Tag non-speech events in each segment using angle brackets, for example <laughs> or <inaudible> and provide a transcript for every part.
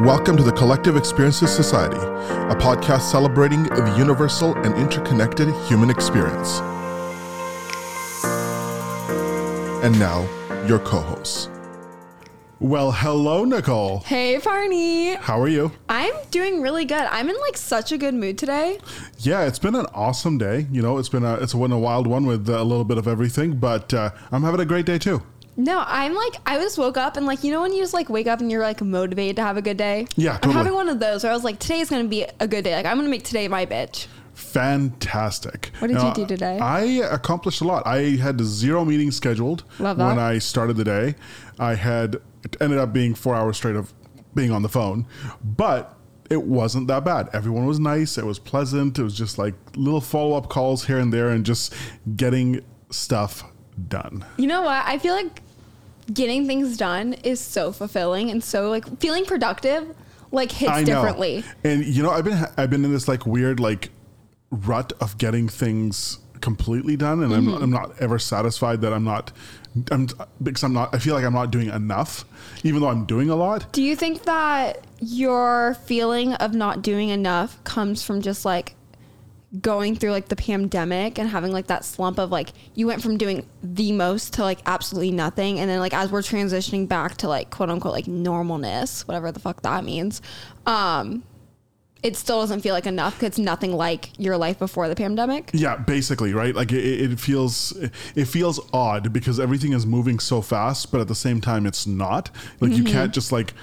Welcome to the Collective Experiences Society, a podcast celebrating the universal and interconnected human experience. And now, your co hosts. Well, hello, Nicole. Hey, Barney. How are you? I'm doing really good. I'm in like such a good mood today. Yeah, it's been an awesome day. You know, it's been a it's been a wild one with a little bit of everything, but uh, I'm having a great day too. No, I'm like I just woke up and like you know when you just like wake up and you're like motivated to have a good day. Yeah, I'm having one of those where I was like, today's gonna be a good day. Like I'm gonna make today my bitch. Fantastic. What did you do today? I accomplished a lot. I had zero meetings scheduled when I started the day. I had it ended up being four hours straight of being on the phone, but it wasn't that bad. Everyone was nice. It was pleasant. It was just like little follow up calls here and there, and just getting stuff done. You know what? I feel like getting things done is so fulfilling and so like feeling productive like hits I know. differently. And you know, I've been I've been in this like weird like rut of getting things completely done, and Mm-hmm. I'm I'm not ever satisfied that I'm not. I'm because I'm not. I feel like I'm not doing enough, even though I'm doing a lot. Do you think that your feeling of not doing enough comes from just like going through like the pandemic and having like that slump of like you went from doing the most to like absolutely nothing and then like as we're transitioning back to like quote unquote like normalness, whatever the fuck that means, um it still doesn't feel like enough because it's nothing like your life before the pandemic. Yeah, basically, right? Like it, it feels it feels odd because everything is moving so fast, but at the same time, it's not. Like Mm-hmm. you can't just like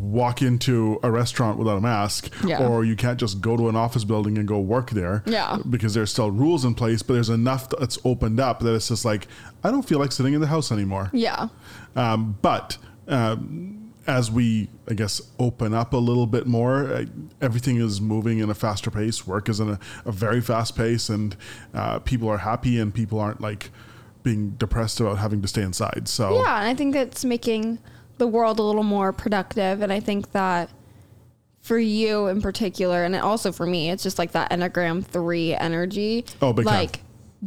walk into a restaurant without a mask, Yeah. or you can't just go to an office building and go work there. Yeah. because there's still rules in place, but there's enough that's opened up that it's just like I don't feel like sitting in the house anymore. Yeah. Um, but um, as we, I guess, open up a little bit more, uh, everything is moving in a faster pace. Work is in a, a very fast pace, and uh, people are happy, and people aren't like being depressed about having to stay inside. So Yeah, and I think it's making the world a little more productive. And I think that for you in particular, and also for me, it's just like that Enneagram 3 energy. Oh, big time. Like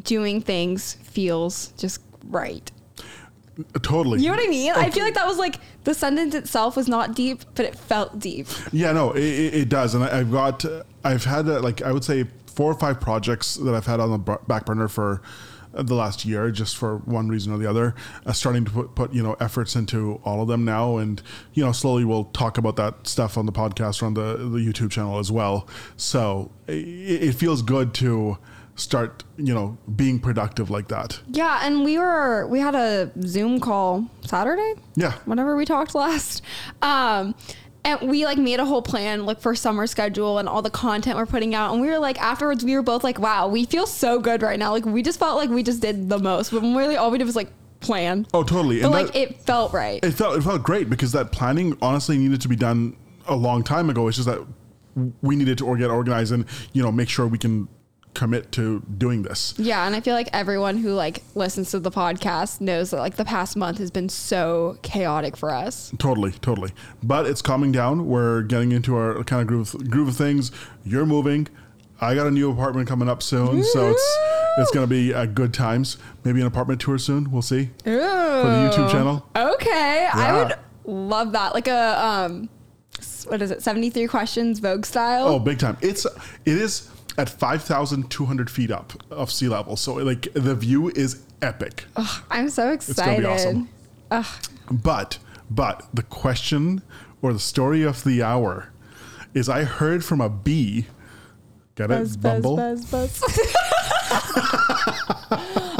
doing things feels just right. totally. You know what I mean? I feel like that was like the sentence itself was not deep, but it felt deep. Yeah, no, it, it it does, and I- I've got, I've had uh, like I would say four or five projects that I've had on the back burner for the last year, just for one reason or the other. Uh, starting to put, put you know efforts into all of them now, and you know slowly we'll talk about that stuff on the podcast or on the the YouTube channel as well. So it, it feels good to start you know being productive like that. Yeah, and we were we had a Zoom call Saturday. Yeah. whenever we talked last. Um, and we like made a whole plan like for summer schedule and all the content we're putting out. And we were like afterwards, we were both like, wow, we feel so good right now. Like we just felt like we just did the most. But really, all we did was like plan. Oh, totally. But And like that- it felt right. it felt it felt great because that planning honestly needed to be done a long time ago. It's just that we needed to get organized and you know make sure we can commit to doing this. yeah, and I feel like everyone who like listens to the podcast knows that like the past month has been so chaotic for us. Totally, totally. But it's calming down. We're getting into our kind of groove groove of things. You're moving. I got a new apartment coming up soon, so it's it's gonna be uh, good times. Maybe an apartment tour soon. We'll see Ooh. for the YouTube channel. Okay, I would love that. Like a um, what is it? Seventy three questions Vogue style. Oh, big time! It's it is at five thousand two hundred feet up of sea level, so like the view is epic. I'm so excited. It's gonna excited. be awesome. But but the question or the story of the hour is I heard from a bee. Get it? Buzz, buzz, Bumble. buzz, buzz. <laughs>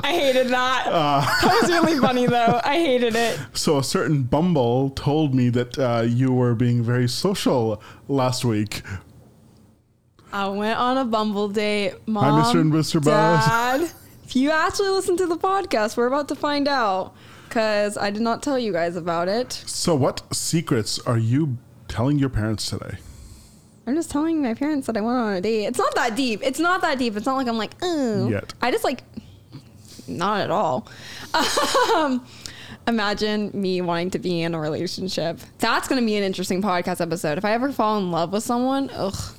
I hated that. Uh. that was really funny though. I hated it. So a certain Bumble told me that uh, you were being very social last week. I went on a Bumble date. Mom, Mr. and Mr. Buzz. Dad, if you actually listen to the podcast, we're about to find out because I did not tell you guys about it. So what secrets are you telling your parents today? I'm just telling my parents that I went on a date. It's not that deep. It's not that deep. It's not like I'm like, oh. Yet. I just like, not at all. <laughs> Um, imagine me wanting to be in a relationship. That's going to be an interesting podcast episode. If I ever fall in love with someone, ugh,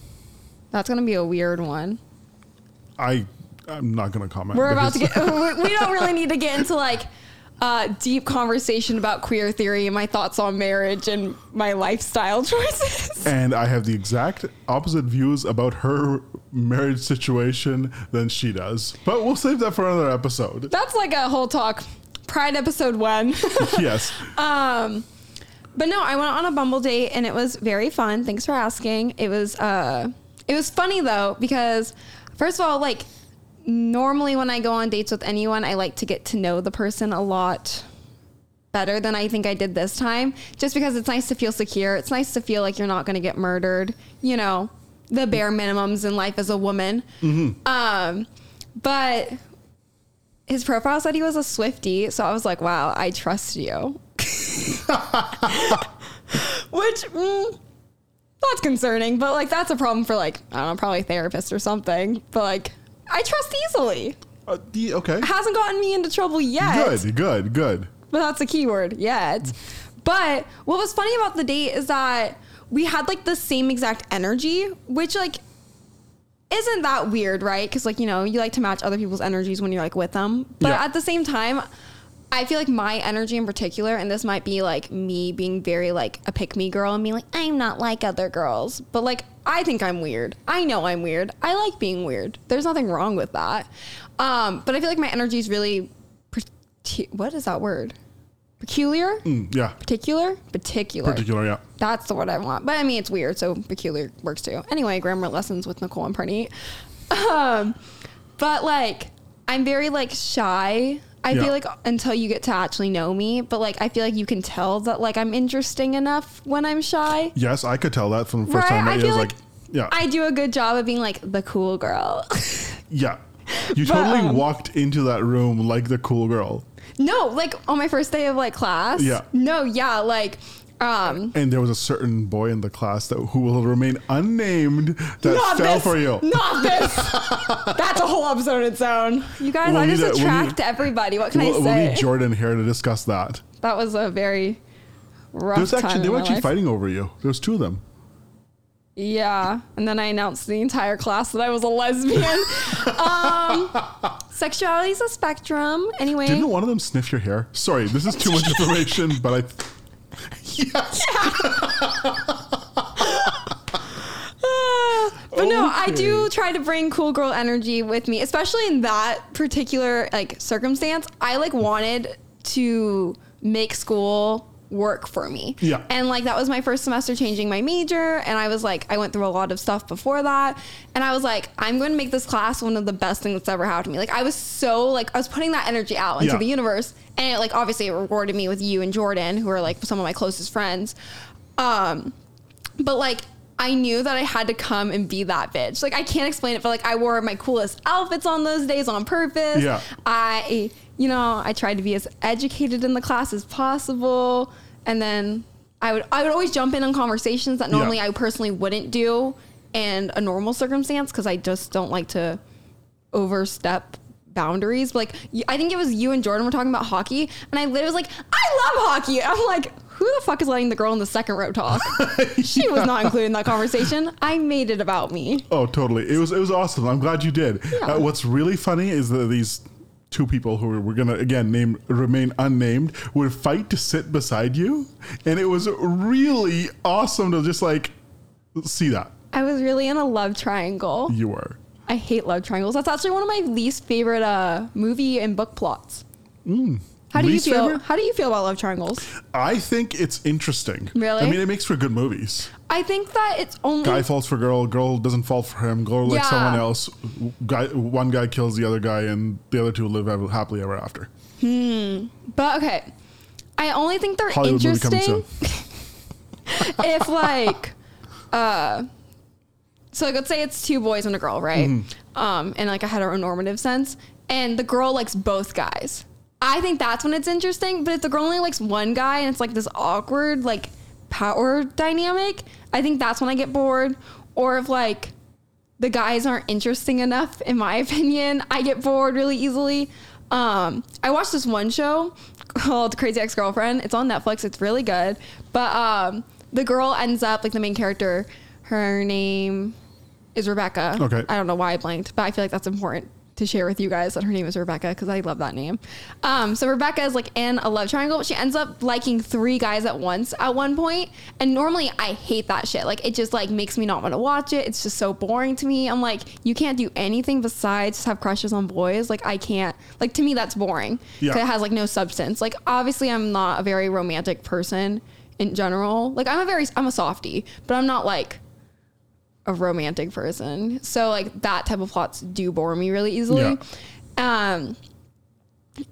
that's going to be a weird one. I I'm not going to comment. We're about to get, <laughs> <laughs> we don't really need to get into like, uh, deep conversation about queer theory and my thoughts on marriage and my lifestyle <laughs> choices. And I have the exact opposite views about her marriage situation than she does. But we'll save that for another episode. That's like a whole talk. Pride episode one. yes. Um, but no, I went on a Bumble date and it was very fun. Thanks for asking. It was uh, it was funny though because first of all, like normally when I go on dates with anyone, I like to get to know the person a lot better than I think I did this time. Just because it's nice to feel secure. It's nice to feel like you're not going to get murdered. You know, the bare minimums in life as a woman. Um, but his profile said he was a Swifty, so I was like, wow, I trust you. <laughs> Which, mm, that's concerning, but like that's a problem for like, I don't know, probably a therapist or something. But like, I trust easily. Uh, the- okay. Hasn't gotten me into trouble yet. Good, good, good. But that's a keyword, yet. But what was funny about the date is that we had like the same exact energy, which like isn't that weird, right? Because like you know you like to match other people's energies when you're like with them, but Yeah. at the same time, I feel like my energy in particular, and this might be like me being very like a pick me girl and being like I'm not like other girls, but like I think I'm weird. I know I'm weird. I like being weird. There's nothing wrong with that. Um, but I feel like my energy is really, what is that word? Peculiar, Mm, yeah. particular, particular. Particular, yeah. That's the word I want. But I mean, it's weird, so peculiar works too. Anyway, grammar lessons with Nicole and Parney. <laughs> Um, but like, I'm very like shy. I Yeah. feel like until you get to actually know me, but like I feel like you can tell that like I'm interesting enough when I'm shy. Yes, I could tell that from the first Right? time I I met you. I feel was like like, yeah, I do a good job of being like the cool girl. <laughs> yeah. You But, totally um, walked into that room like the cool girl. no, like on my first day of like class. Yeah. No, yeah, like um And there was a certain boy in the class that who will remain unnamed that not fell this, for you. Not this. <laughs> That's a whole episode in its own. You guys, We'll I just need a- we'll attract everybody. What can We'll, I say? we'll need Jordan here to discuss that. that was a very rough There's time. actually they in were my actually life. fighting over you. There was two of them. Yeah, and then I announced to the entire class that I was a lesbian. <laughs> um, sexuality is a spectrum. Anyway, Didn't one of them sniff your hair? Sorry, this is too much <laughs> information, but I. Yes. <laughs> but no, I do try to bring cool girl energy with me, especially in that particular like circumstance. I like wanted to make school work for me. Yeah. And like that was my first semester changing my major and I was like I went through a lot of stuff before that and I was like I'm going to make this class one of the best things that's ever happened to me. Like I was so like I was putting that energy out into Yeah. the universe and it, like obviously it rewarded me with you and Jordan who are like some of my closest friends. Um but like I knew that I had to come and be that bitch. Like I can't explain it, but like I wore my coolest outfits on those days on purpose. Yeah. I, you know, I tried to be as educated in the class as possible, and then I would I would always jump in on conversations that normally Yeah. I personally wouldn't do in a normal circumstance because I just don't like to overstep boundaries. But like I think it was you and Jordan were talking about hockey, and I literally was like, I love hockey. I'm like, who the fuck is letting the girl in the second row talk? <laughs> She was not included in that conversation. I made it about me. Oh, totally. It was it was awesome. I'm glad you did. Yeah. Uh, what's really funny is that these two people who we're gonna again name remain unnamed would fight to sit beside you, and it was really awesome to just like see that I was really in a love triangle. you were. I hate love triangles. That's actually one of my least favorite uh, movie and book plots. How do Least you feel? favorite? How do you feel about love triangles? I think it's interesting. Really? I mean, it makes for good movies. I think that it's only Guy falls for girl, girl doesn't fall for him, girl likes Yeah. someone else. Guy, one guy kills the other guy, and the other two live ever, happily ever after. Hmm. But okay, I only think they're Hollywood interesting <laughs> if like, uh, so like let's say it's two boys and a girl, right? Mm-hmm. Um, in like a heteronormative sense, and the girl likes both guys. I think that's when it's interesting. But if the girl only likes one guy and it's like this awkward like power dynamic, I think that's when I get bored. Or if like the guys aren't interesting enough, in my <laughs> opinion, I get bored really easily. Um, I watched this one show called Crazy Ex Girlfriend. It's on Netflix. It's really good. But um, the girl ends up like the main character. Her name is Rebecca. Okay. I don't know why I blanked, but I feel like that's important to share with you guys that her name is Rebecca because I love that name. Um, so Rebecca is like in a love triangle, but she ends up liking three guys at once at one point. And normally I hate that shit. Like it just like makes me not want to watch it. It's just so boring to me. I'm like, you can't do anything besides just have crushes on boys. Like I can't. Like to me that's boring. Yeah. It has like no substance. Like obviously I'm not a very romantic person in general. Like I'm a very I'm a softie, but I'm not like a romantic person. So like that type of plots do bore me really easily. Um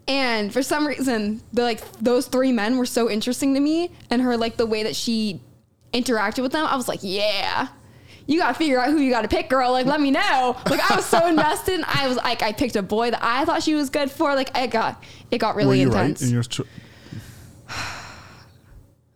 and for some reason the like those three men were so interesting to me and her like the way that she interacted with them, I was like, yeah. You gotta figure out who you gotta pick, girl. Like, let me know. Like, I was so <laughs> invested. I was like, I picked a boy that I thought she was good for. Like, it got, it got really intense. right in your cho-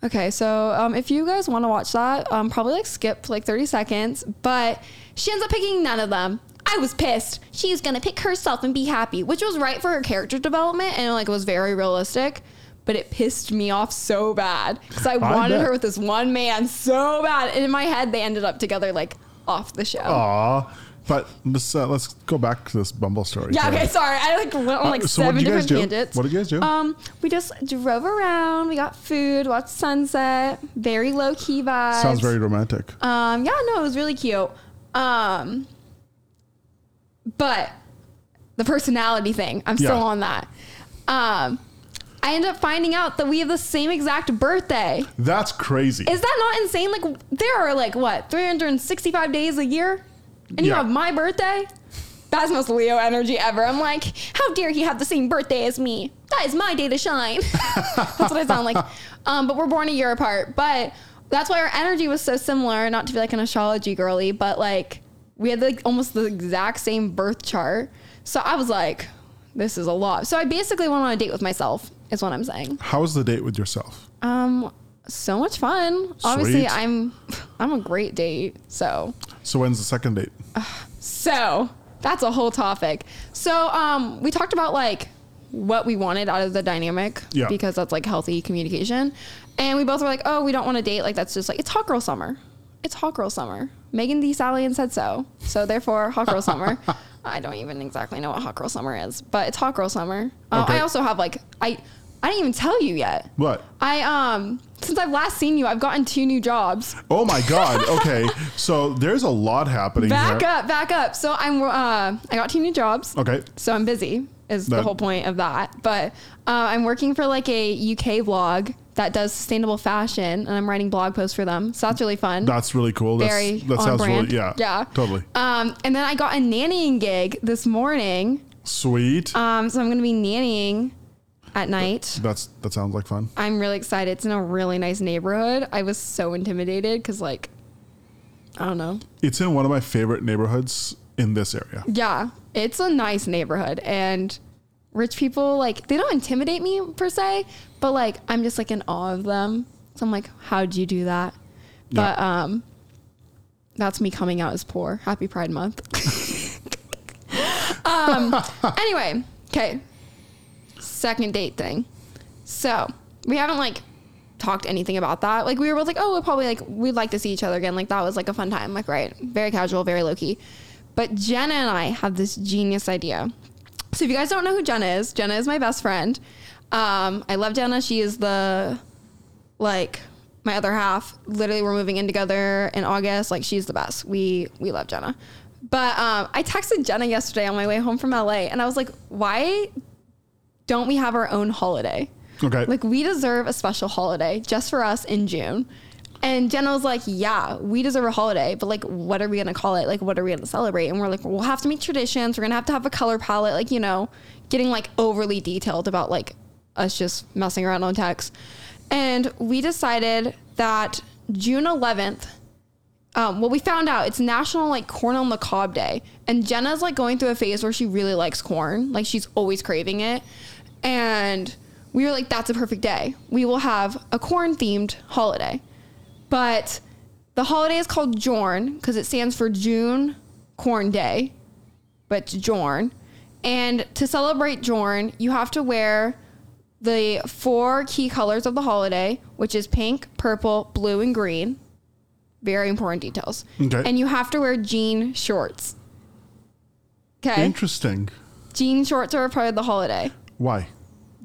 Okay, so um, if you guys want to watch that, um, probably like skip like 30 seconds. But she ends up picking none of them. I was pissed. She's gonna pick herself and be happy, which was right for her character development and like was very realistic. But it pissed me off so bad because I wanted bet. her with this one man so bad, and in my head they ended up together like off the show. Aw. But let's uh, let's go back to this Bumble story. Yeah, okay, sorry. I like went on like Uh, so what seven did you guys different do? tangents. What did you guys do? Um, we just drove around, we got food, watched sunset, very low key vibes. Sounds very romantic. Um, yeah, no, it was really cute. Um, but the personality thing, I'm still Yeah. on that. Um, I ended up finding out that we have the same exact birthday. That's crazy. Is that not insane? Like, there are like what 365 days a year, and you have my birthday. That's most Leo energy ever. I'm like, how dare he have the same birthday as me? That is my day to shine. <laughs> that's what I sound like. Um, but we're born a year apart. But that's why our energy was so similar. Not to be like an astrology girly, but like we had like almost the exact same birth chart. So I was like, this is a lot. So I basically went on a date with myself. Is what I'm saying. How was the date with yourself? Um, so much fun. Obviously, I'm I'm a great date. So So when's the second date? so that's a whole topic. So um, we talked about like what we wanted out of the dynamic Yeah. because that's like healthy communication, and we both were like, oh, we don't want to date. Like that's just like it's hot girl summer. It's hot girl summer. Megan Thee Stallion said so. So therefore, hot girl summer. <laughs> I don't even exactly know what hot girl summer is, but it's hot girl summer. Uh, Okay. I also have like I I didn't even tell you yet. What? I um since I've last seen you, I've gotten two new jobs. Oh my God. <laughs> Okay. so there's a lot happening Back here. up, back up. So I'm uh I got two new jobs. Okay. So I'm busy is the whole point of that. But uh, I'm working for like a UK vlog that does sustainable fashion, and I'm writing blog posts for them. So that's really fun. That's really cool. That's, Very that on sounds brand. really, yeah. Yeah. Totally. um, and then I got a nannying gig this morning. Sweet. Um, so I'm gonna be nannying at night. That's That sounds like fun. I'm really excited. It's in a really nice neighborhood. I was so intimidated because like I don't know. It's in one of my favorite neighborhoods in this area. Yeah, it's a nice neighborhood and rich people like they don't intimidate me per se, but like I'm just like in awe of them. So I'm like, how'd you do that? But um that's me coming out as poor. Happy Pride Month. <laughs> um anyway, okay. Second date thing. So we haven't like talked anything about that. Like we were both like, oh, we'll probably like we'd like to see each other again. Like that was like a fun time. Like right, very casual, very low key. But Jenna and I have this genius idea. So if you guys don't know who Jenna is, Jenna is my best friend. Um, I love Jenna. She is the like my other half. Literally, we're moving in together in August. Like she's the best. We we love Jenna. But um, I texted Jenna yesterday on my way home from LA, and I was like, why don't we have our own holiday? Okay. Like we deserve a special holiday just for us in June. And Jenna was like, "Yeah, we deserve a holiday, but like, what are we gonna call it? Like, what are we gonna celebrate?" And we're like, "We'll have to make traditions. We're gonna have to have a color palette. Like, you know, getting like overly detailed about like us just messing around on text." And we decided that June 11th. Um, well, we found out it's National like Corn on the Cob Day, and Jenna's like going through a phase where she really likes corn. Like she's always craving it, and we were like, "That's a perfect day. We will have a corn themed holiday." But the holiday is called Jorn because it stands for June Corn Day, but it's Jorn. And to celebrate Jorn, you have to wear the four key colors of the holiday, which is pink, purple, blue, and green. Very important details. Okay. And you have to wear jean shorts. Okay. Interesting. Jean shorts are a part of the holiday. Why?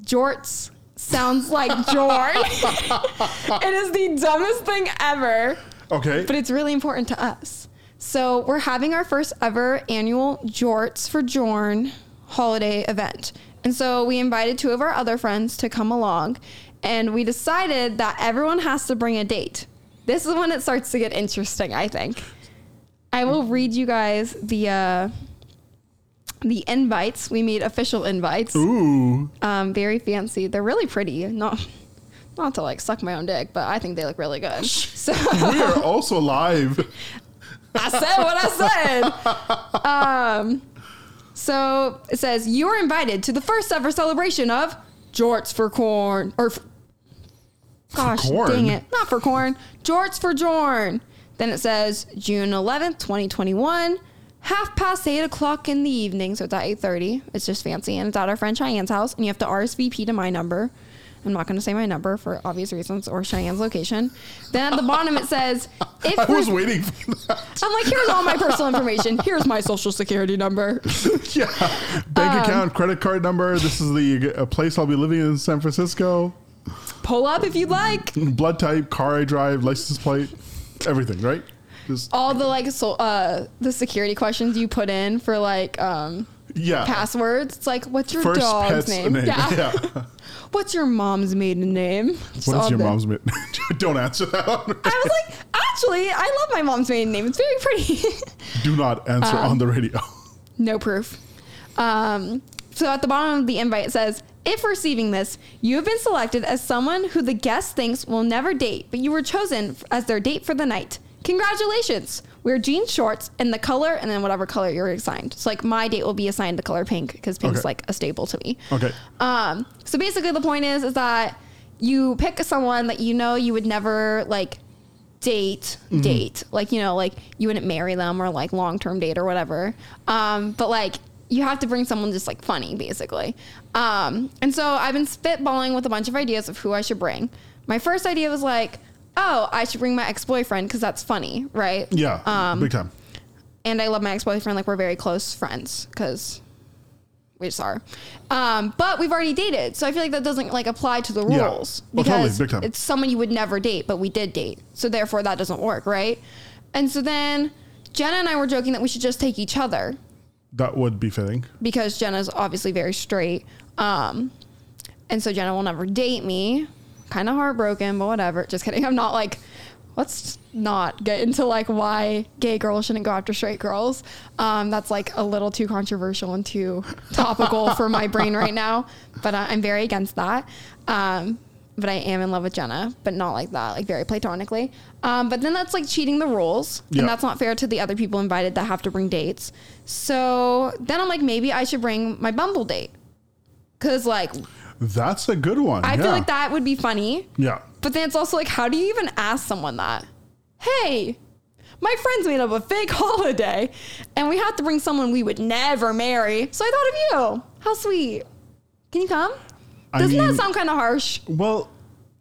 Jorts sounds like Jorn. <laughs> it is the dumbest thing ever, Okay. but it's really important to us. So we're having our first ever annual Jorts for Jorn holiday event. And so we invited two of our other friends to come along and we decided that everyone has to bring a date. This is when it starts to get interesting, I think. I will read you guys the uh the invites. We made official invites Ooh. um, very fancy. They're really pretty. Not not to like suck my own dick, but I think they look really good. So We are <laughs> also live. I said what I said. Um, so it says you are invited to the first ever celebration of Jorts for Corn or. f- Gosh, corn? dang it! Not for corn. Jorts for Jorn. Then it says June eleventh, twenty twenty one. Half past eight o'clock in the evening, so it's at eight thirty. It's just fancy, and it's at our friend Cheyenne's house, and you have to RSVP to my number. I'm not going to say my number for obvious reasons or Cheyenne's location. Then at the bottom it says, <laughs> "If I was waiting for that. I'm like, here's all my personal information. Here's my social security number. <laughs> yeah. Bank Um, account, credit card number. This is the uh, place I'll be living in San Francisco. Pull up if you'd like. Blood type, car I drive, license plate, everything, right? Just, All the like, so, uh, the security questions you put in for like um, yeah. passwords. It's like, what's your First dog's pet's name? name. Yeah. Yeah. <laughs> What's your mom's maiden name? Just What your the- mom's? <laughs> Don't answer that. on- I was like, actually, I love my mom's maiden name. It's very pretty. <laughs> Do not answer Um, on the radio. No proof. Um, so at the bottom of the invite it says, if receiving this, you have been selected as someone who the guest thinks will never date, but you were chosen as their date for the night. Congratulations! Wear jean shorts and the color, and then whatever color you're assigned. So like my date will be assigned the color pink because pink's Okay. like a staple to me. Okay. Um, so basically, the point is, is that you pick someone that you know you would never like date, Mm-hmm. date, like you know, like you wouldn't marry them or like long term date or whatever. Um, but like you have to bring someone just like funny, basically. Um, and so I've been spitballing with a bunch of ideas of who I should bring. My first idea was like, oh, I should bring my ex boyfriend because that's funny, right? Yeah. Um, big time. and I love my ex boyfriend. Like we're very close friends because we just are. Um, but we've already dated, so I feel like that doesn't like apply to the Yeah. rules Oh, totally, because big time. it's someone you would never date, but we did date, so therefore that doesn't work, right? And so then Jenna and I were joking that we should just take each other That would be fitting. because Jenna's obviously very straight. Um, and so Jenna will never date me. Kind of heartbroken, but whatever. Just kidding. <laughs> I'm not like, let's not get into like why gay girls shouldn't go after straight girls. Um, that's like a little too controversial and too topical for my brain right now. But I, I'm very against that. Um, but I am in love with Jenna, but not like that, like very platonically. Um, but then that's like cheating the rules, Yeah. and that's not fair to the other people invited that have to bring dates. So then I'm like, maybe I should bring my Bumble date, because like That's a good one. I yeah. feel like that would be funny. Yeah. But then it's also like, how do you even ask someone that? Hey, my friends made up a fake <laughs> holiday, and we have to bring someone we would never marry. So I thought of you. How sweet. Can you come? I Doesn't mean- that sound kind of harsh, Well,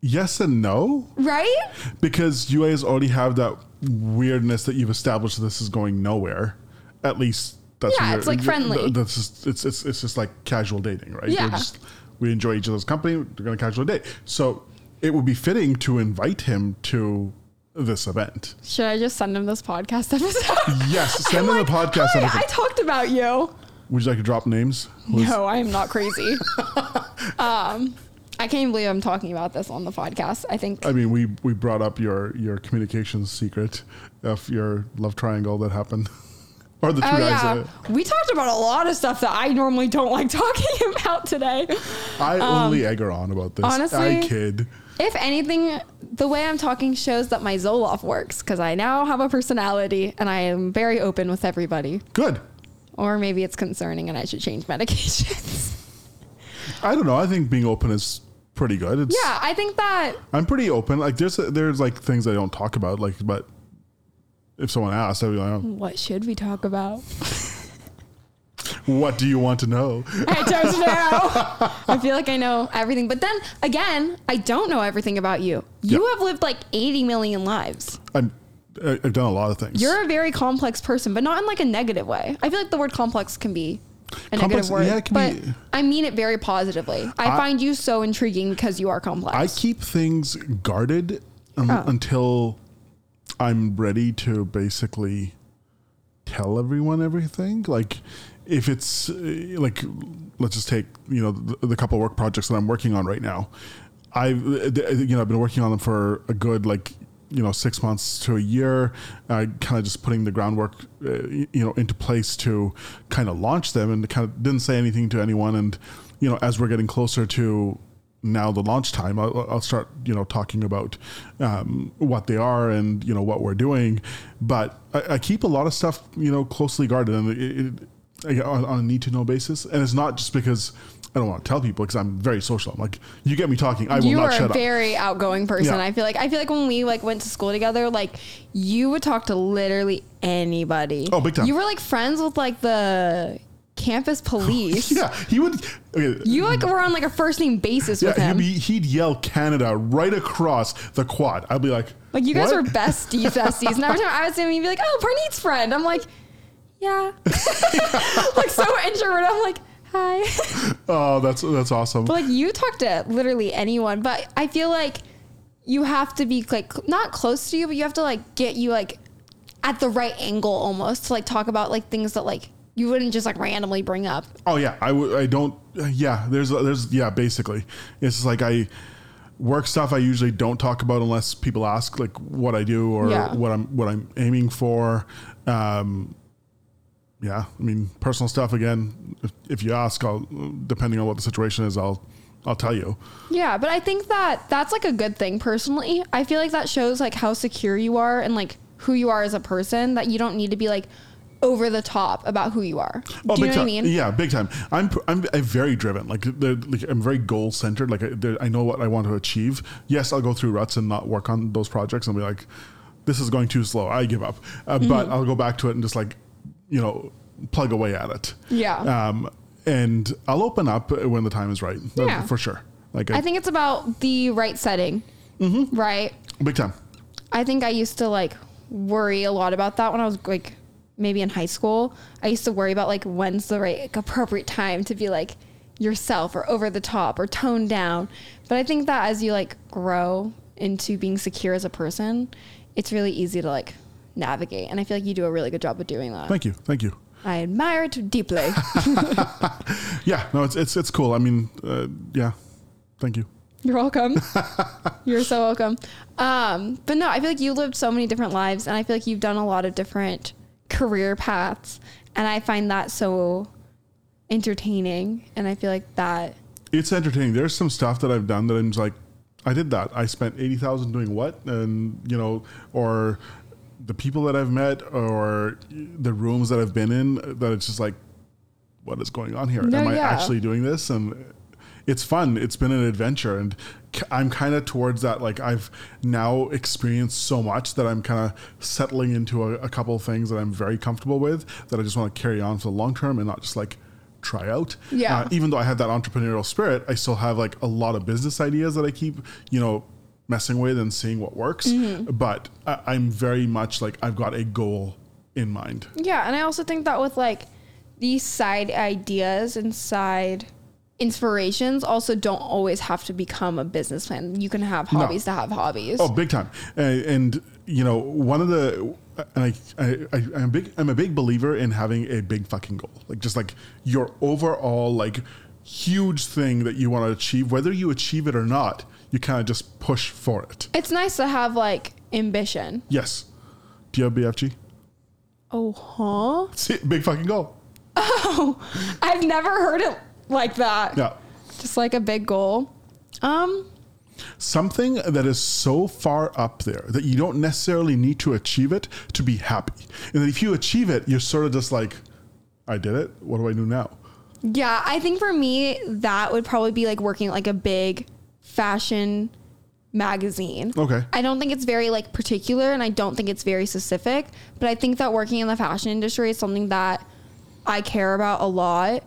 yes and no, right? because you guys already have that weirdness that you've established. This is going nowhere. At least that's Yeah, it's, like, friendly. That's just, it's it's it's just like casual dating, right? Yeah. Just, we enjoy each other's company. We're going to catch casually date. So it would be fitting to invite him to this event. Should I just send him this podcast episode? <laughs> Yes, <laughs> send him like, the podcast. Hi, episode. I talked about you. Would you like to drop names? No, I am not crazy. <laughs> um, I can't believe I'm talking about this on the podcast. I think I mean, we we brought up your your communications secret of your love triangle that happened, or the two Oh guys. yeah, that- we talked about a lot of stuff that I normally don't like <laughs> talking about today. I only egg her on about this. Um, honestly- I kid. If anything, the way I'm talking shows that my Zoloft works because I now have a personality and I am very open with everybody. Good. Or maybe it's concerning and I should change <laughs> medications. I don't know. I think being open is pretty good. It's, yeah, I think that I'm pretty open. Like there's there's like things I don't talk about. Like, but if someone asked, I'd be like, oh, what should we talk about? "What do you want to know?" I don't know. I feel like I know everything. But then again, I don't know everything about you. You Yeah. have lived like 80 million lives. I'm I- I've done a lot of things. You're a very complex person, but not in like a negative way. I feel like the word complex can be a Complex- negative word, yeah, it can but be- I mean it very positively. I, I- find you so intriguing because you are complex. I keep things guarded um, Oh. until I'm ready to basically tell everyone everything. Like, if it's uh, like, let's just take you know the, the couple work projects that I'm working on right now. I've uh, you know I've been working on them for a good like you know six months to a year, uh, kind of just putting the groundwork uh, you know into place to kind of launch them, and kind of didn't say anything to anyone. And you know as we're getting closer to now the launch time, I'll, I'll start you know talking about um, what they are and you know what we're doing. But I, I keep a lot of stuff you know closely guarded and it, it, on, on a need to know basis, and it's not just because. I don't want to tell people because I'm very social. I'm like, you get me talking, I will you not are a very outgoing person. Yeah. I feel like I feel like when we like went to school together, like you would talk to literally anybody. Oh, big time. You were like friends with like the campus <laughs> oh, police. Yeah, he would. Okay, You like were on like a first name basis with yeah, him. he'd, be, he'd yell Canada right across the quad. I'd be like, like you guys "What?" were besties, <laughs> besties. And every time I would see him, he'd be like, "Oh, Parneet's friend." I'm like, "Yeah." <laughs> like so introverted. I'm like, "Hi." Oh, that's that's awesome. But like you talk to literally anyone, but I feel like you have to be like not close to you, but you have to like get you like at the right angle almost to like talk about like things that like you wouldn't just like randomly bring up. Oh yeah, I w- I don't. Yeah, there's there's yeah. Basically, it's just like I work stuff. I usually don't talk about unless people ask like what I do or Yeah. what I'm what I'm aiming for. Um, yeah, I mean personal stuff. Again, if, if you ask, I'll depending on what the situation is, I'll I'll tell you. Yeah, but I think that that's like a good thing personally. I feel like that shows like how secure you are and like who you are as a person that you don't need to be like over the top about who you are. Oh, Do you big know time. what I mean? Yeah, big time. I'm I'm, I'm very driven. Like, like I'm very goal centered. Like I, I know what I want to achieve. Yes, I'll go through ruts and not work on those projects and be like, this is going too slow. I give up. Uh, Mm-hmm. But I'll go back to it and just like, you know, plug away at it. Yeah. Um, and I'll open up when the time is right. Uh, Yeah. For sure. Like I think it's about the right setting. Mm-hmm. Right? big time. I think I used to like worry a lot about that when I was like maybe in high school. I used to worry about like when's the right like, appropriate time to be like yourself or over the top or toned down. But I think that as you like grow into being secure as a person, it's really easy to like navigate. And I feel like you do a really good job of doing that. Thank you. Thank you. I admire it deeply. <laughs> <laughs> Yeah. No, it's it's it's cool. I mean, uh, yeah. Thank you. You're welcome. <laughs> You're so welcome. Um, but no, I feel like you lived so many different lives, and I feel like you've done a lot of different career paths, and I find that so entertaining. And I feel like that. it's entertaining. There's some stuff that I've done that I'm just like, I did that. I spent eighty thousand doing what, and you know, or the people that I've met, or the rooms that I've been in. That it's just like, what is going on here? No, Am I yeah. actually doing this? And it's fun. It's been an adventure, and I'm kind of towards that. Like I've now experienced so much that I'm kind of settling into a, a couple of things that I'm very comfortable with. That I just want to carry on for the long term, and not just like try out. Yeah. Uh, even though I have that entrepreneurial spirit, I still have like a lot of business ideas that I keep, you know, messing with and seeing what works. Mm-hmm. But I, I'm very much like I've got a goal in mind. Yeah, and I also think that with like these side ideas and side inspirations also don't always have to become a business plan. You can have No. hobbies to have hobbies. Oh, big time. Uh, and you know, one of the and I, I, I I'm big I'm a big believer in having a big fucking goal. Like just like your overall like huge thing that you want to achieve, whether you achieve it or not, you kind of just push for it. It's nice to have like ambition. Yes. Do you have BFG? Oh, huh? <laughs> See, big fucking goal. Oh, I've never heard it like that. Yeah. Just like a big goal. Um, something that is so far up there that you don't necessarily need to achieve it to be happy. And then if you achieve it, you're sort of just like, I did it. What do I do now? yeah, I think for me that would probably be like working at, like a big fashion magazine. Okay. I don't think it's very like particular and I don't think it's very specific, but I think that working in the fashion industry is something that I care about a lot.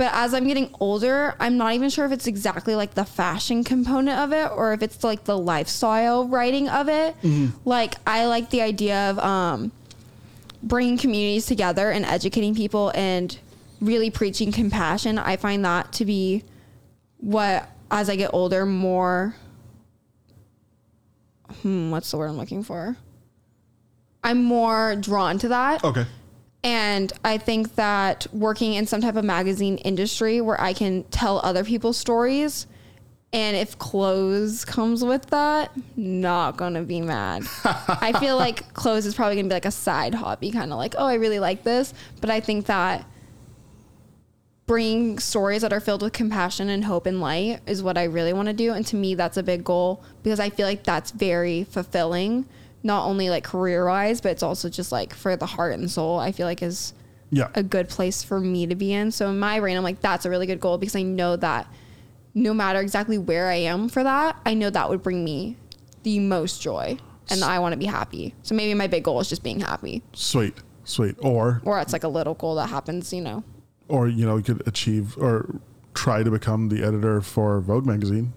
But as I'm getting older, I'm not even sure if it's exactly like the fashion component of it or if it's like the lifestyle writing of it. Like I like the idea of um bringing communities together and educating people and really preaching compassion. I find that to be what as I get older more hmm, what's the word I'm looking for? I'm more drawn to that. Okay. And I think that working in some type of magazine industry where I can tell other people's stories, and if clothes comes with that, not gonna be mad. <laughs> I feel like clothes is probably gonna be like a side hobby, kind of like, oh, I really like this. But I think that bringing stories that are filled with compassion and hope and light is what I really want to do. And to me, that's a big goal because I feel like that's very fulfilling, not only like career wise, but it's also just like for the heart and soul. I feel like is Yeah. a good place for me to be in. So in my brain, I'm like, that's a really good goal because I know that no matter exactly where I am for that, I know that would bring me the most joy and I want to be happy. So maybe my big goal is just being happy. Sweet. Sweet. Or Or it's like a little goal that happens, you know. or you know, you could achieve or try to become the editor for Vogue magazine.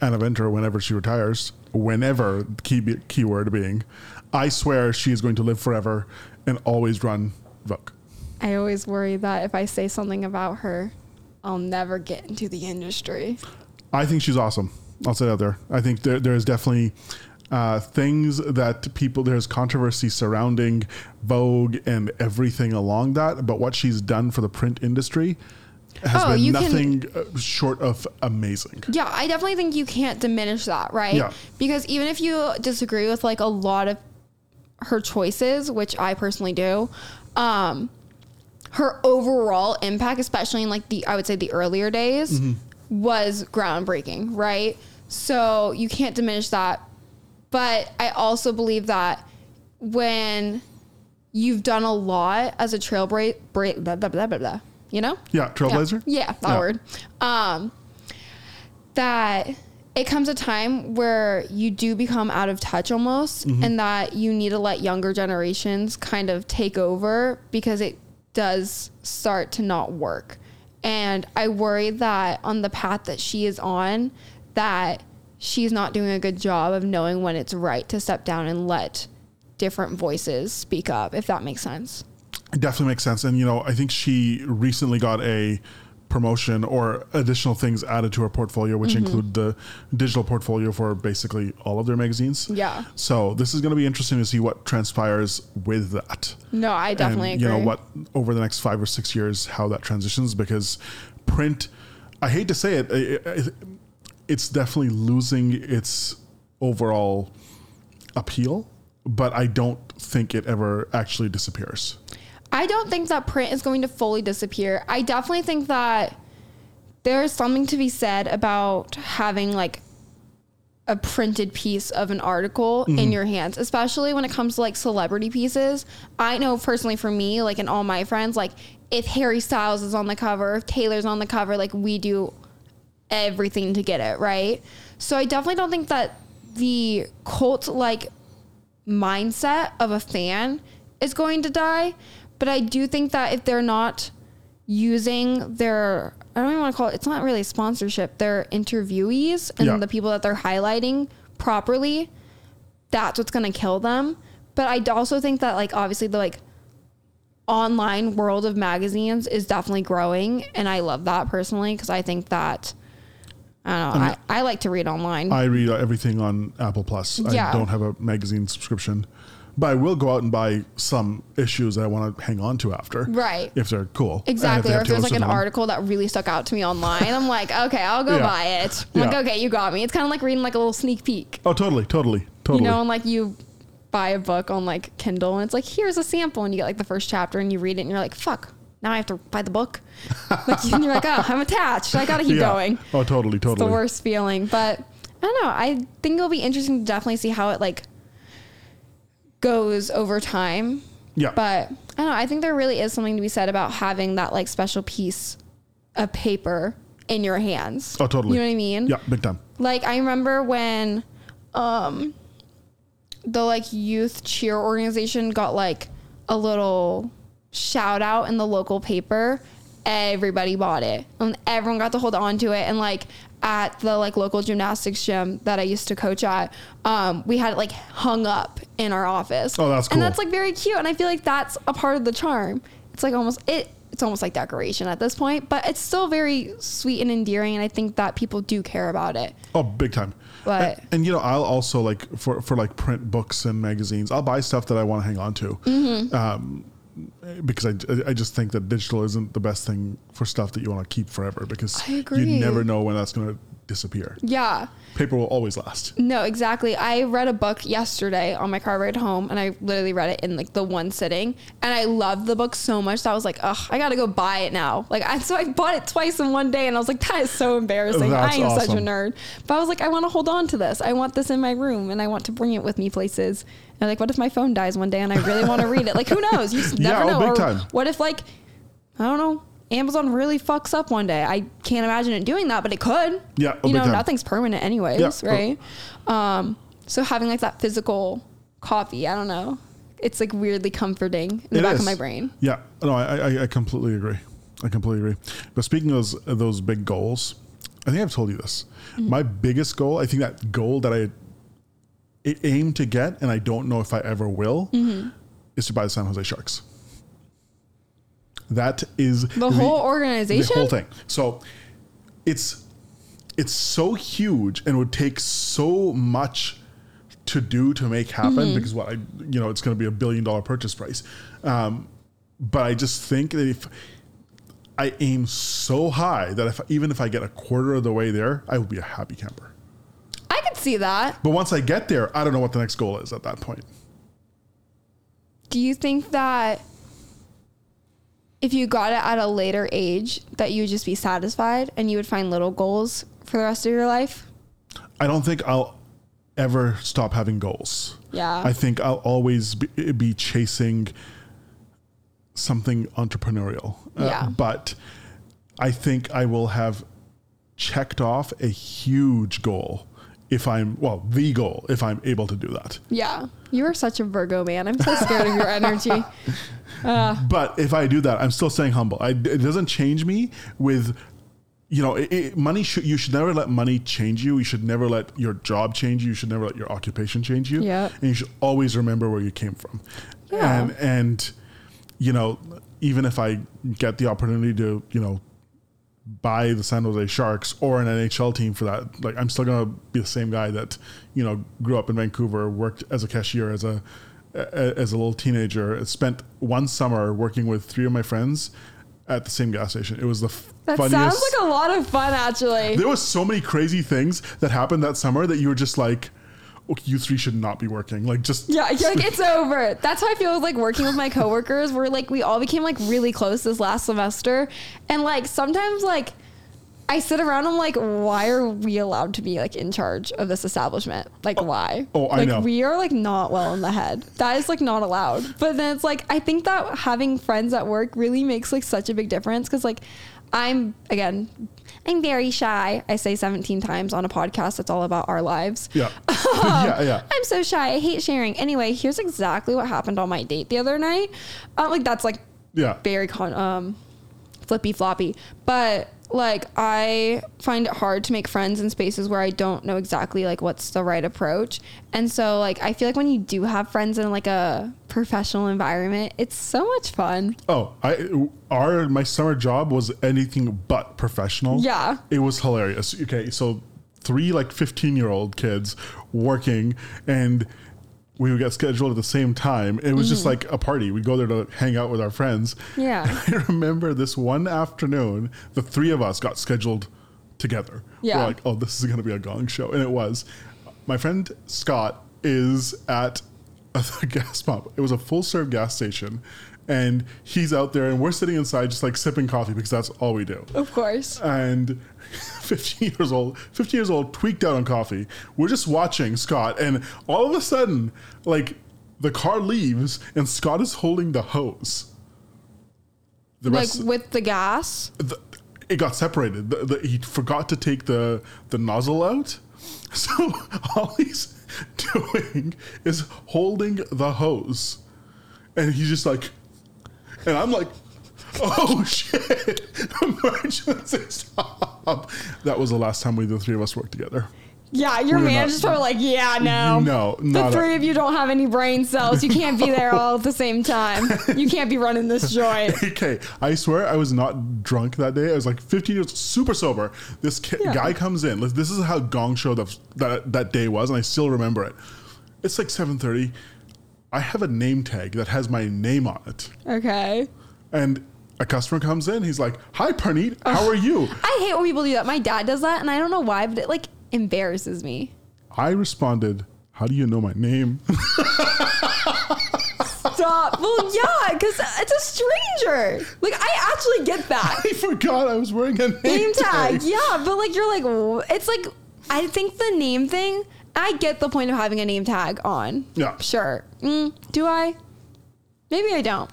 Anna Wintour whenever she retires, whenever key keyword being, I swear she is going to live forever and always run Vogue. I always worry that if I say something about her, I'll never get into the industry. I think she's awesome. I'll say that there. I think there, there's definitely uh, things that people, there's controversy surrounding Vogue and everything along that. But what she's done for the print industry has Oh, been you can- nothing uh, short of amazing. Yeah, I definitely think you can't diminish that, right? Yeah. Because even if you disagree with like a lot of her choices, which I personally do, um, her overall impact, especially in like the I would say the earlier days, was groundbreaking, right? So you can't diminish that. But I also believe that when you've done a lot as a trailblazer, blah, blah, blah, blah, blah, you know? Yeah, Trailblazer. Yeah, yeah that Yeah. word. Um, that it comes a time where you do become out of touch almost, Mm-hmm. and that you need to let younger generations kind of take over because it does start to not work. And I worry that on the path that she is on, that she's not doing a good job of knowing when it's right to step down and let different voices speak up, if that makes sense. It definitely makes sense. And, you know, I think she recently got a promotion or additional things added to her portfolio, which Mm-hmm. include the digital portfolio for basically all of their magazines. Yeah. So this is going to be interesting to see what transpires with that. No, I definitely and, agree. You know what over the next five or six years how that transitions because print. I hate to say it, it, it it's definitely losing its overall appeal, but I don't think it ever actually disappears. I don't think that print is going to fully disappear. I definitely think that there's something to be said about having like a printed piece of an article in mm-hmm. your hands, especially when it comes to like celebrity pieces. I know personally for me, like and all my friends, like if Harry Styles is on the cover, if Taylor's on the cover, like we do everything to get it, right? So I definitely don't think that the cult like mindset of a fan is going to die. But I do think that if they're not using their, I don't even want to call it, it's not really sponsorship, their interviewees and Yeah. the people that they're highlighting properly, that's what's going to kill them. But I also think that, like, obviously, the like online world of magazines is definitely growing. And I love that personally because I think that, I don't know, I, I like to read online. I read everything on Apple Plus. Yeah. I don't have a magazine subscription, but I will go out and buy some issues that I want to hang on to after. Right. If they're cool. Exactly. they Or if there's like an article that really stuck out to me online, I'm like, <laughs> okay, I'll go Yeah. buy it. I'm like, okay, you got me. It's kind of like reading like a little sneak peek. Oh, totally, totally, totally. You know, and like you buy a book on like Kindle and it's like, here's a sample. And you get like the first chapter and you read it and you're like, fuck, now I have to buy the book. <laughs> like, and you're like, oh, I'm attached. I got to keep Yeah. going. Oh, totally, totally. It's the worst feeling. But I don't know. I think it'll be interesting to definitely see how it like goes over time. Yeah. But I don't know. I think there really is something to be said about having that like special piece of paper in your hands. oh, totally. You know what I mean? Yeah, big time. Like I remember when um the like youth cheer organization got like a little shout out in the local paper. Everybody bought it. And everyone got to hold on to it and like at the like local gymnastics gym that I used to coach at, um, we had it like hung up in our office. Oh, that's cool. And that's like very cute. And I feel like that's a part of the charm. It's like almost it it's almost like decoration at this point, but it's still very sweet and endearing. And I think that people do care about it. Oh, big time. But- and, and, you know, I'll also like for for like print books and magazines. I'll buy stuff that I want to hang on to, Mm-hmm. um, because I I just think that digital isn't the best thing for stuff that you want to keep forever because you never know when that's going to disappear. Yeah. Paper will always last. No, exactly. I read a book yesterday on my car ride home, and I literally read it in like the one sitting, and I loved the book so much that I was like, ugh, I gotta go buy it now. Like, I <laughs> so I bought it twice in one day, and I was like, that is so embarrassing. That's I am such a nerd, but I was like, I want to hold on to this. I want this in my room, and I want to bring it with me places. And like, what if my phone dies one day and I really want to read it? Like, who knows? You just <laughs> Yeah, never oh, know. big Or time. What if like, I don't know. Amazon really fucks up one day. I can't imagine it doing that, but it could. Yeah, oh, you know, time. nothing's permanent anyways, Yeah, oh. right? Um, so having like that physical copy, I don't know. It's like weirdly comforting in the It back is. of my brain. Yeah, no, I, I I completely agree. I completely agree. But speaking of those of those big goals, I think I've told you this. Mm-hmm. My biggest goal, I think that goal that I I aim to get, and I don't know if I ever will, Mm-hmm. is to buy the San Jose Sharks. That is The whole organization? the whole thing. So it's it's so huge and would take so much to do to make happen Mm-hmm. because what I you know it's going to be a billion dollar purchase price. Um, but I just think that if I aim so high that if even if I get a quarter of the way there, I will be a happy camper. I could see that. But once I get there, I don't know what the next goal is at that point. Do you think that if you got it at a later age, that you would just be satisfied and you would find little goals for the rest of your life? I don't think I'll ever stop having goals. Yeah. I think I'll always be, be chasing something entrepreneurial. Uh, Yeah. But I think I will have checked off a huge goal if I'm, well, the goal, if I'm able to do that. yeah. You are such a Virgo man. I'm so scared of your energy. <laughs> Uh. But if I do that, I'm still staying humble. I, it doesn't change me with, you know, it, it, money. Should you should never let money change you. You should never let your job change you. You should never let your occupation change you. Yeah. And you should always remember where you came from. Yeah. And and you know, even if I get the opportunity to, you know, buy the San Jose Sharks or an NHL team for that, like I'm still gonna be the same guy that, you know, grew up in Vancouver, worked as a cashier as a- as a little teenager, spent one summer working with three of my friends at the same gas station. It was the That funniest. It sounds like a lot of fun, actually. there was so many crazy things that happened that summer that you were just like, okay, you three should not be working. Like just Yeah, you're like it's over. That's how I feel like working with my coworkers. We're like we all became like really close this last semester, and like sometimes like I sit around. I'm like, why are we allowed to be like in charge of this establishment? Like why? oh, I like, know. We are like not well in the head. That is like not allowed. But then it's like I think that having friends at work really makes like such a big difference because like I'm again. I'm very shy. I say 17 times on a podcast that's all about our lives. yeah, <laughs> <laughs> yeah, yeah. I'm so shy. I hate sharing. Anyway, here's exactly what happened on my date the other night. Um, like that's like Yeah. very con um flippy floppy. But like I find it hard to make friends in spaces where I don't know exactly like what's the right approach. And so like I feel like when you do have friends in like a professional environment, it's so much fun. Oh, I our my summer job was anything but professional. Yeah. It was hilarious. Okay, so three like 15 year old kids working and we would get scheduled at the same time. It was just Mm-hmm. like a party. We'd go there to hang out with our friends. Yeah. <laughs> I remember this one afternoon, the three of us got scheduled together. Yeah. We're like, oh, this is going to be a gong show. And it was. My friend Scott is at a <laughs> gas pump. It was a full serve gas station. And he's out there, and we're sitting inside just like sipping coffee because that's all we do. Of course. And <laughs> 15 years old, 15 years old, tweaked out on coffee. We're just watching Scott, and all of a sudden, like the car leaves, and Scott is holding the hose. The Like rest, with the gas. the, it got separated. The, the, he forgot to take the the nozzle out, <laughs> so all he's <laughs> doing is holding the hose, and he's just like, and I'm like, oh shit! Emergency stop. That was the last time we the three of us worked together. Yeah, your We're managers are like, yeah, no. No, The not a- three of you don't have any brain cells. You can't be there all at the same time. You can't be running this joint. <laughs> Okay, I swear I was not drunk that day. I was like 15 years, super sober. This ki- Yeah. guy comes in. This is how Gong Show that, that that day was, and I still remember it. It's like 7:30. I have a name tag that has my name on it, Okay. and a customer comes in. He's like, "Hi, Parneet. How are you?" I hate when people do that. My dad does that, and I don't know why, but it like embarrasses me. I responded, "How do you know my name?" <laughs> Stop. well, yeah, because it's a stranger. Like, I actually get that. I forgot I was wearing a name, name tag. Yeah, but like you're like it's like I think the name thing. I get the point of having a name tag on. Yeah. Sure. Mm, do I? Maybe I don't.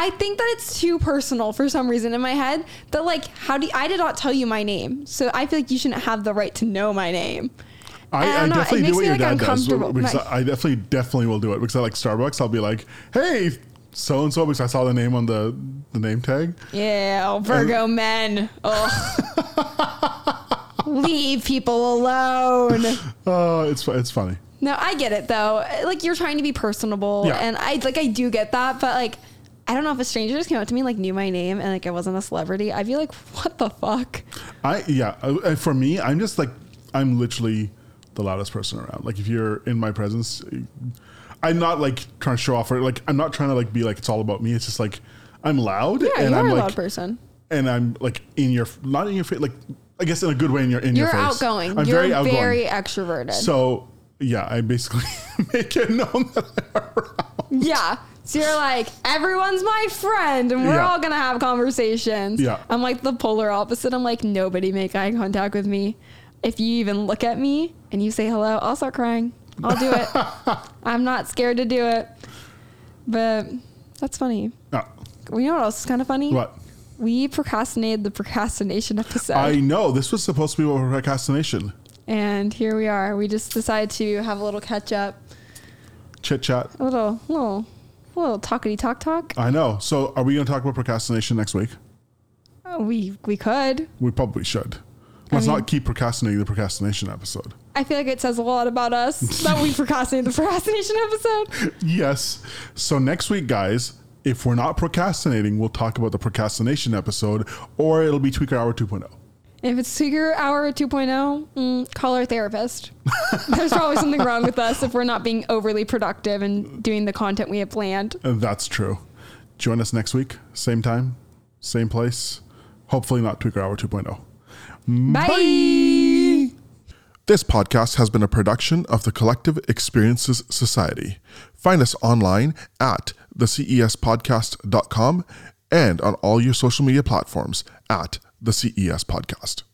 I think that it's too personal for some reason in my head. That like, how do you, I did not tell you my name, so I feel like you shouldn't have the right to know my name. I I, definitely do what your like, dad does because I, I definitely definitely will do it because I like Starbucks. I'll be like, "Hey, so and so," because I saw the name on the the name tag. Yeah, oh, Virgo men. Ugh. <laughs> Leave people alone. Uh, it's it's funny. No, I get it though. Like you're trying to be personable, Yeah. and I like I do get that, but like I don't know if a stranger just came up to me like knew my name and like I wasn't a celebrity. I'd be like, what the fuck? I yeah. uh, uh, For me, I'm just like I'm literally the loudest person around. Like if you're in my presence, I'm not like trying to show off or like I'm not trying to like be like it's all about me. It's just like I'm loud Yeah, and you're I'm a like loud person. and I'm like in your not in your face like I guess in a good way in your in You're your face. outgoing. I'm you're very outgoing. very extroverted. So yeah, I basically <laughs> make it known that I'm around. yeah. So you're like, everyone's my friend and we're Yeah. all gonna have conversations. Yeah. I'm like the polar opposite. I'm like, nobody make eye contact with me. If you even look at me and you say hello, I'll start crying. I'll do it. <laughs> I'm not scared to do it. But that's funny. Ah, you know what else is kind of funny? what? We procrastinated the procrastination episode. I know this was supposed to be about procrastination, and here we are. We just decided to have a little catch up, chit chat. a little, little, little talkity talk talk. I know. So are we going to talk about procrastination next week? Oh, we we could. We probably should. Let's mean- not keep procrastinating the procrastination episode. I feel like it says a lot about us <laughs> that we procrastinate the procrastination episode. Yes. So next week, guys, if we're not procrastinating, we'll talk about the procrastination episode, or it'll be Tweaker Hour oh. 2.0. If it's Figure Hour 2.0, mm, call our therapist. <laughs> There's probably something wrong with us if we're not being overly productive and doing the content we have planned. That's true. Join us next week, same time, same place. Hopefully not Tweaker Hour 2.0. Bye. This podcast has been a production of the Collective Experiences Society. Find us online at thecespodcast.com and on all your social media platforms at the CES Podcast.